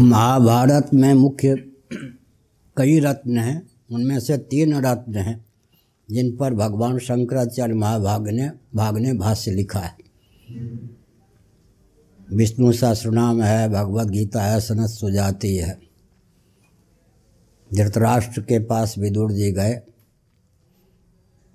महाभारत में मुख्य कई रत्न हैं। उनमें से तीन रत्न हैं, जिन पर भगवान शंकराचार्य महाभाग ने भाग ने भाष्य लिखा है। विष्णु सहस्रनाम है, भगवत गीता है, सनत सुजाति है। धृतराष्ट्र के पास विदुर जी गए।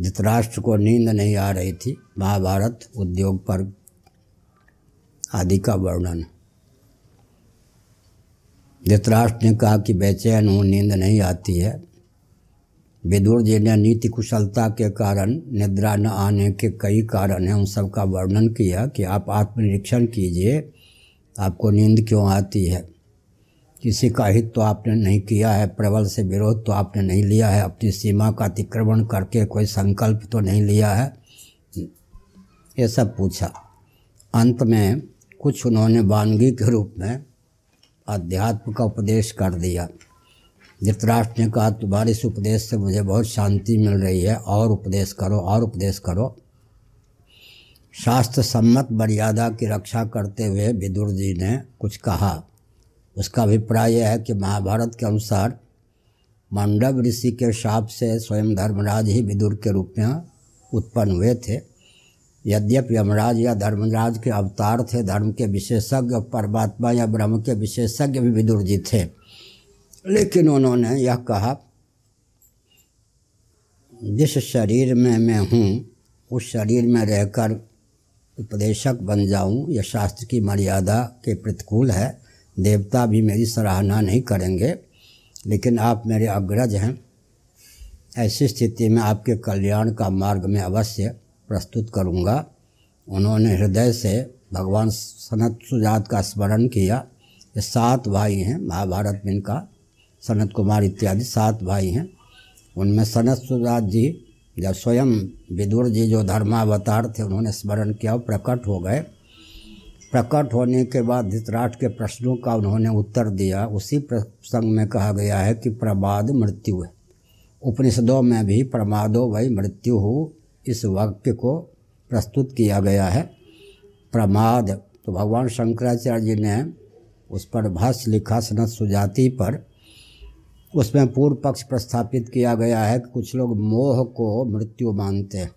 धृतराष्ट्र को नींद नहीं आ रही थी। महाभारत उद्योग पर आदि का वर्णन। धृतराष्ट्र ने कहा कि बेचैन हूँ, नींद नहीं आती है। विदुर जी ने नीति कुशलता के कारण निद्रा न आने के कई कारण हैं, उन सब का वर्णन किया कि आप आत्मनिरीक्षण कीजिए, आपको नींद क्यों आती है? किसी का हित तो आपने नहीं किया है, प्रबल से विरोध तो आपने नहीं लिया है, अपनी सीमा का अतिक्रमण करके कोई संकल्प तो नहीं लिया है? ये सब पूछा। अंत में कुछ उन्होंने वानगी के रूप में अध्यात्म का उपदेश कर दिया। धृतराष्ट्र ने कहा, तुम्हारे इस उपदेश से मुझे बहुत शांति मिल रही है। और उपदेश करो, और उपदेश करो। शास्त्र सम्मत मर्यादा की रक्षा करते हुए विदुर जी ने कुछ कहा। उसका अभिप्राय यह है कि महाभारत के अनुसार मांडव ऋषि के शाप से स्वयं धर्मराज ही विदुर के रूप में उत्पन्न हुए थे। यद्यपि यमराज या धर्मराज के अवतार थे, धर्म के विशेषज्ञ, परमात्मा या ब्रह्म के विशेषज्ञ भी विदुर जी थे। लेकिन उन्होंने यह कहा, जिस शरीर में मैं हूँ, उस शरीर में रहकर उपदेशक बन जाऊँ, यह शास्त्र की मर्यादा के प्रतिकूल है। देवता भी मेरी सराहना नहीं करेंगे, लेकिन आप मेरे अग्रज हैं। ऐसी स्थिति में आपके कल्याण का मार्ग में अवश्य प्रस्तुत करूँगा। उन्होंने हृदय से भगवान सनत सुजात का स्मरण किया। ये सात भाई हैं, महाभारत में इनका, सनत कुमार इत्यादि सात भाई हैं। उनमें सनत सुजात जी जब स्वयं विदुर जी जो धर्मावतार थे, उन्होंने स्मरण किया और प्रकट हो गए। प्रकट होने के बाद धृतराष्ट्र के प्रश्नों का उन्होंने उत्तर दिया। उसी प्रसंग में कहा गया है कि प्रमाद मृत्यु है। उपनिषदों में भी प्रमादो वही मृत्यु हो। इस वाक्य को प्रस्तुत किया गया है। प्रमाद तो भगवान शंकराचार्य जी ने उस पर भाष्य लिखा, सनत सुजाति पर। उसमें पूर्व पक्ष प्रस्थापित किया गया है कि कुछ लोग मोह को मृत्यु मानते हैं।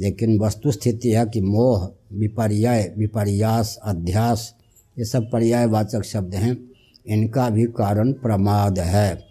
लेकिन वस्तु स्थिति है कि मोह, विपर्याय, विपर्यास, अध्यास, ये सब पर्यायवाचक शब्द हैं। इनका भी कारण प्रमाद है।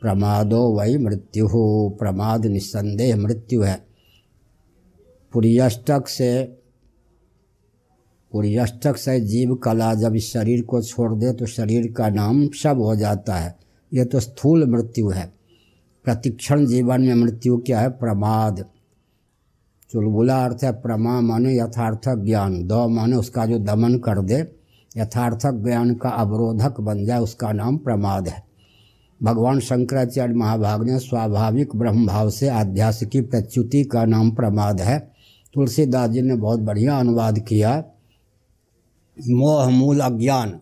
प्रमादो वही मृत्यु हो प्रमाद निस्संदेह मृत्यु है। पुर्यष्टक से पुर्यष्टक से जीव कला जब इस शरीर को छोड़ दे तो शरीर का नाम सब हो जाता है। यह तो स्थूल मृत्यु है। प्रतिक्षण जीवन में मृत्यु क्या है? प्रमाद। चुलबुला अर्थ है प्रमा माने यथार्थक ज्ञान। द माने, उसका जो दमन कर दे यथार्थक ज्ञान का अवरोधक बन जाए, उसका नाम प्रमाद है। भगवान शंकराचार्य महाभाग ने स्वाभाविक ब्रह्म भाव से आध्यात्मिकी प्रच्युति का नाम प्रमाद है। तुलसीदास जी ने बहुत बढ़िया अनुवाद किया। मोह मूल अज्ञान।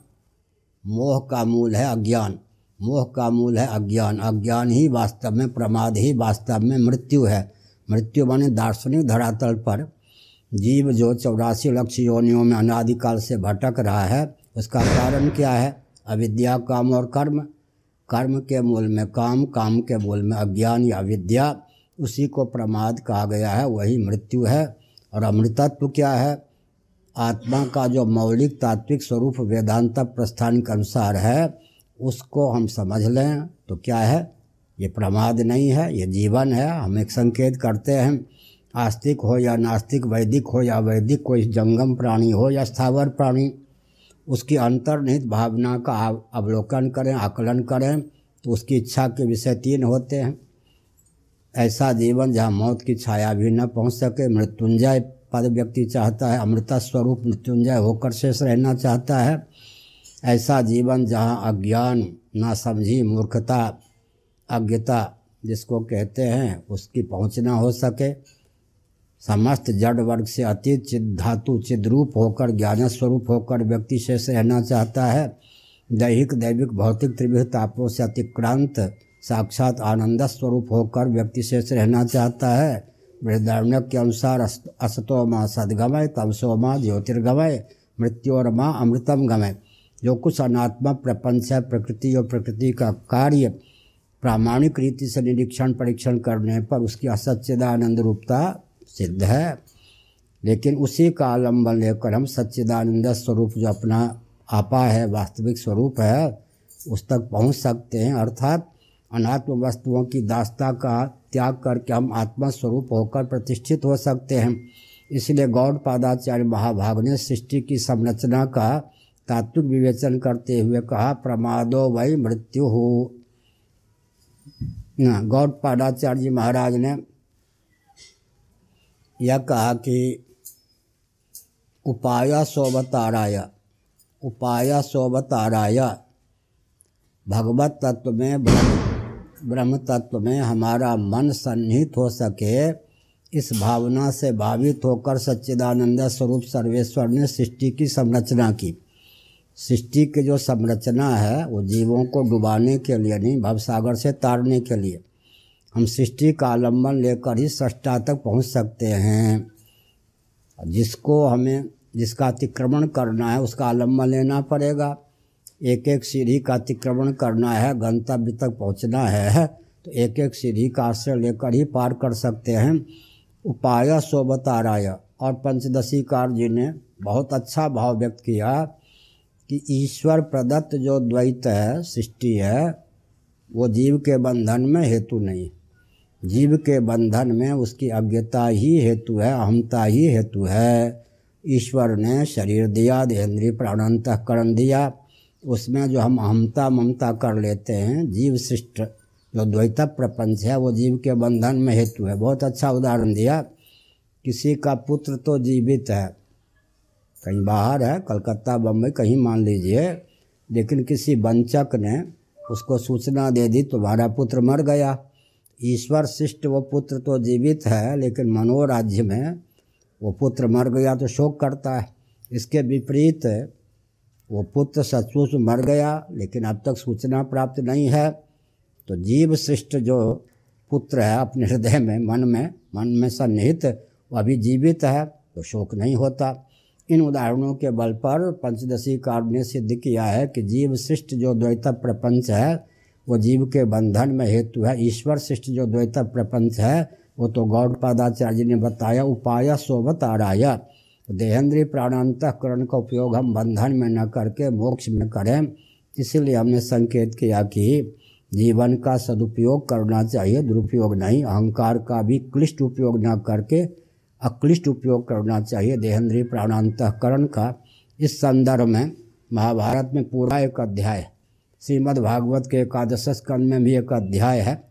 मोह का मूल है अज्ञान। मोह का मूल है अज्ञान। अज्ञान ही वास्तव में प्रमाद ही वास्तव में मृत्यु है। मृत्यु माने दार्शनिक धरातल पर। जीव जो चौरासी लक्ष्य योनियों में अनादिकाल से भटक रहा है, उसका कारण क्या है? अविद्या काम और कर्म। कर्म के मूल में काम काम के मूल में अज्ञान या विद्या उसी को प्रमाद कहा गया है, वही मृत्यु है। और अमृतत्व क्या है? आत्मा का जो मौलिक तात्विक स्वरूप वेदांत प्रस्थान के अनुसार है, उसको हम समझ लें तो क्या है? ये प्रमाद नहीं है, ये जीवन है। हम एक संकेत करते हैं, आस्तिक हो या नास्तिक, वैदिक हो या वैदिक, कोई जंगम प्राणी हो या स्थावर प्राणी, उसकी अंतर्निहित भावना का अवलोकन करें, आकलन करें तो उसकी इच्छा के विषय तीन होते हैं। ऐसा जीवन जहाँ मौत की छाया भी न पहुँच सके, मृत्युंजय पद व्यक्ति चाहता है अमृता स्वरूप मृत्युंजय होकर शेष रहना चाहता है। ऐसा जीवन जहाँ अज्ञान ना समझी मूर्खता, अज्ञता जिसको कहते हैं, उसकी पहुँच पहुँचना हो सके। समस्त जड़ वर्ग से अतीत चिद धातु चिद्रूप होकर, ज्ञान स्वरूप होकर व्यक्ति शेष रहना चाहता है। दैहिक, दैविक, भौतिक, त्रिविध तापों से अतिक्रांत साक्षात आनंद स्वरूप होकर व्यक्ति शेष रहना चाहता है। वृद्धारण्य के अनुसार असतो माँ सदगमय तमसो माँ ज्योतिर्गमय, मृत्यु और माँ अमृतम गमय जो कुछ अनात्मा प्रपंच है, प्रकृति और प्रकृति का कार्य प्रामाणिक रीति से निरीक्षण, परीक्षण करने पर उसकी असच्चिदानंद रूपता सिद्ध है। लेकिन उसी का आलंबन लेकर हम सच्चिदानंद स्वरूप जो अपना आपा है, वास्तविक स्वरूप है, उस तक पहुँच सकते हैं। अर्थात अनात्म वस्तुओं की दास्ता का त्याग करके हम आत्मा स्वरूप होकर प्रतिष्ठित हो सकते हैं। इसलिए गौड़ पादाचार्य महाभाग ने सृष्टि की संरचना का तात्विक विवेचन करते हुए कहा, प्रमादो वही मृत्यु। हो गौड़ पादाचार्य जी महाराज ने यह कहा कि उपाय सोवताराय उपाय सोवताराय, भगवत तत्व में ब्रह्म तत्व में हमारा मन सन्निहित हो सके, इस भावना से भावित होकर सच्चिदानंद स्वरूप सर्वेश्वर ने सृष्टि की संरचना की। सृष्टि की जो संरचना है, वो जीवों को डुबाने के लिए नहीं, भवसागर से तारने के लिए। हम सृष्टि का आलंबन लेकर ही सृष्टा तक पहुँच सकते हैं। जिसको हमें, जिसका अतिक्रमण करना है, उसका आलंबन लेना पड़ेगा। एक एक सीढ़ी का अतिक्रमण करना है, गंतव्य तक पहुँचना है तो एक एक सीढ़ी का आश्रय लेकर ही पार कर सकते हैं। उपाय सोबताराय। और पंचदशी कार जी ने बहुत अच्छा भाव व्यक्त किया कि ईश्वर प्रदत्त जो द्वैत है, सृष्टि है, वो जीव के बंधन में हेतु नहीं। जीव के बंधन में उसकी अज्ञता ही हेतु है अहमता ही हेतु है। ईश्वर ने शरीर दिया, देहेंद्रीय प्राणांतकरण दिया उसमें जो हम अहमता ममता कर लेते हैं, जीव सृष्ट जो द्वैत प्रपंच है, वो जीव के बंधन में हेतु है। बहुत अच्छा उदाहरण दिया। किसी का पुत्र तो जीवित है, कहीं बाहर है, कलकत्ता बम्बई कहीं मान लीजिए, लेकिन किसी वंचक ने उसको सूचना दे दी, तुम्हारा पुत्र मर गया। ईश्वर शिष्ट वो पुत्र तो जीवित है, लेकिन मनोराज्य में वो पुत्र मर गया तो शोक करता है। इसके विपरीत वो पुत्र सचमुच मर गया, लेकिन अब तक सूचना प्राप्त नहीं है। तो जीव श्रेष्ठ जो पुत्र है अपने हृदय में, मन में मन में सन्निहित, वो अभी जीवित है तो शोक नहीं होता। इन उदाहरणों के बल पर पंचदशी कार ने सिद्ध किया है कि जीव सृष्ट जो द्वैत प्रपंच है, वो जीव के बंधन में हेतु है। ईश्वर सृष्ट जो द्वैत प्रपंच है, वो तो गौड़पादाचार्य जी ने बताया, उपाय सोवत आराया। देहेंद्रीय प्राणांतकरण का उपयोग हम बंधन में न करके मोक्ष में करें। इसीलिए हमने संकेत किया कि जीवन का सदुपयोग करना चाहिए, दुरुपयोग नहीं। अहंकार का भी क्लिष्ट उपयोग न करके अक्लिष्ट उपयोग करना चाहिए देहेंद्रीय प्राणांतकरण का। इस संदर्भ में महाभारत में पूरा एक अध्याय, श्रीमद् भागवत के एकादश स्कंद में भी एक अध्याय है।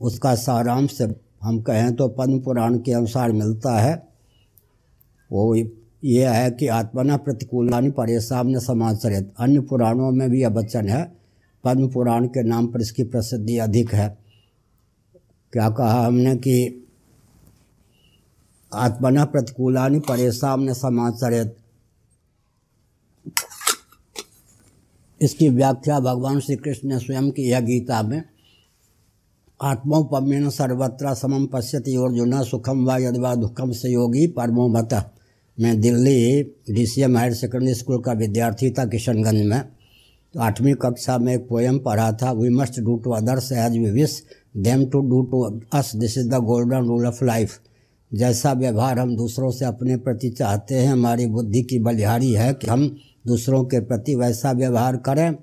उसका सारांश हम कहें तो पद्म पुराण के अनुसार मिलता है। वो ये है कि आत्मना प्रतिकूलानि परेशान समाचरित अन्य पुराणों में भी यह वचन है, पद्म पुराण के नाम पर इसकी प्रसिद्धि अधिक है। क्या कहा हमने कि आत्मना प्रतिकूलानि परेशान समाचरित इसकी व्याख्या भगवान श्री कृष्ण ने स्वयं की यह गीता में आत्मोपमेन सर्वत्र समम पश्यति अर्जुन सुखम व यदवा दुखम से योगी परमो मत मैं Delhi D C M higher secondary school का विद्यार्थी था किशनगंज में। तो आठवीं कक्षा में एक पोएम पढ़ा था we must do to others as we wish them to do to us this is the golden rule of life जैसा व्यवहार हम दूसरों से अपने प्रति चाहते हैं, हमारी बुद्धि की बलिहारी है कि हम दूसरों के प्रति वैसा व्यवहार करें।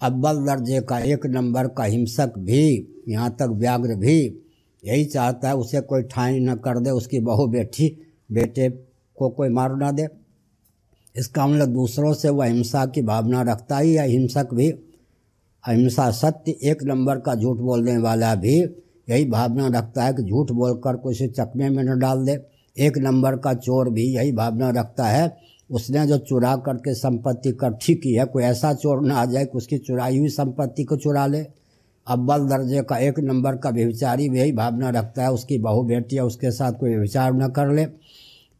अव्वल दर्जे का एक नंबर का हिंसक भी, यहाँ तक व्याग्र भी, यही चाहता है उसे कोई ठाई न कर दे, उसकी बहू बेटी, बेटे को कोई मार ना दे। इसका मतलब दूसरों से वह हिंसा की भावना रखता ही है। हिंसक भी, अहिंसा सत्य एक नंबर का झूठ बोलने वाला भी यही भावना रखता है कि झूठ बोलकर कोई चकमे में न डाल दे। एक नंबर का चोर भी यही भावना रखता है, उसने जो चुरा करके संपत्ति इकट्ठी की है, कोई ऐसा चोर ना आ जाए कि उसकी चुराई हुई संपत्ति को चुरा ले। अव्वल दर्जे का एक नंबर का व्यविचारी भी यही भावना रखता है, उसकी बहू बेटी या उसके साथ कोई विचार न कर ले।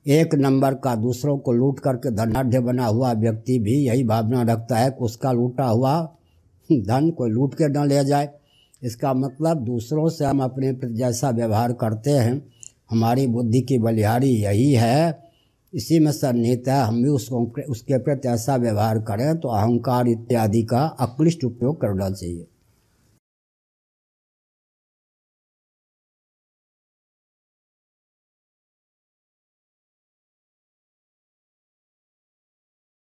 एक नंबर का दूसरों को लूट करके धनाढ़ बना हुआ व्यक्ति भी यही भावना रखता है कि उसका लूटा हुआ धन कोई लूट के न ले जाए। इसका मतलब दूसरों से हम अपने प्रति जैसा व्यवहार करते हैं, हमारी बुद्धि की बलिहारी यही है। इसी में सन्निहित है, हम भी उसको, उसके प्रति ऐसा व्यवहार करें तो अहंकार इत्यादि का अक्लिष्ट उपयोग करना चाहिए।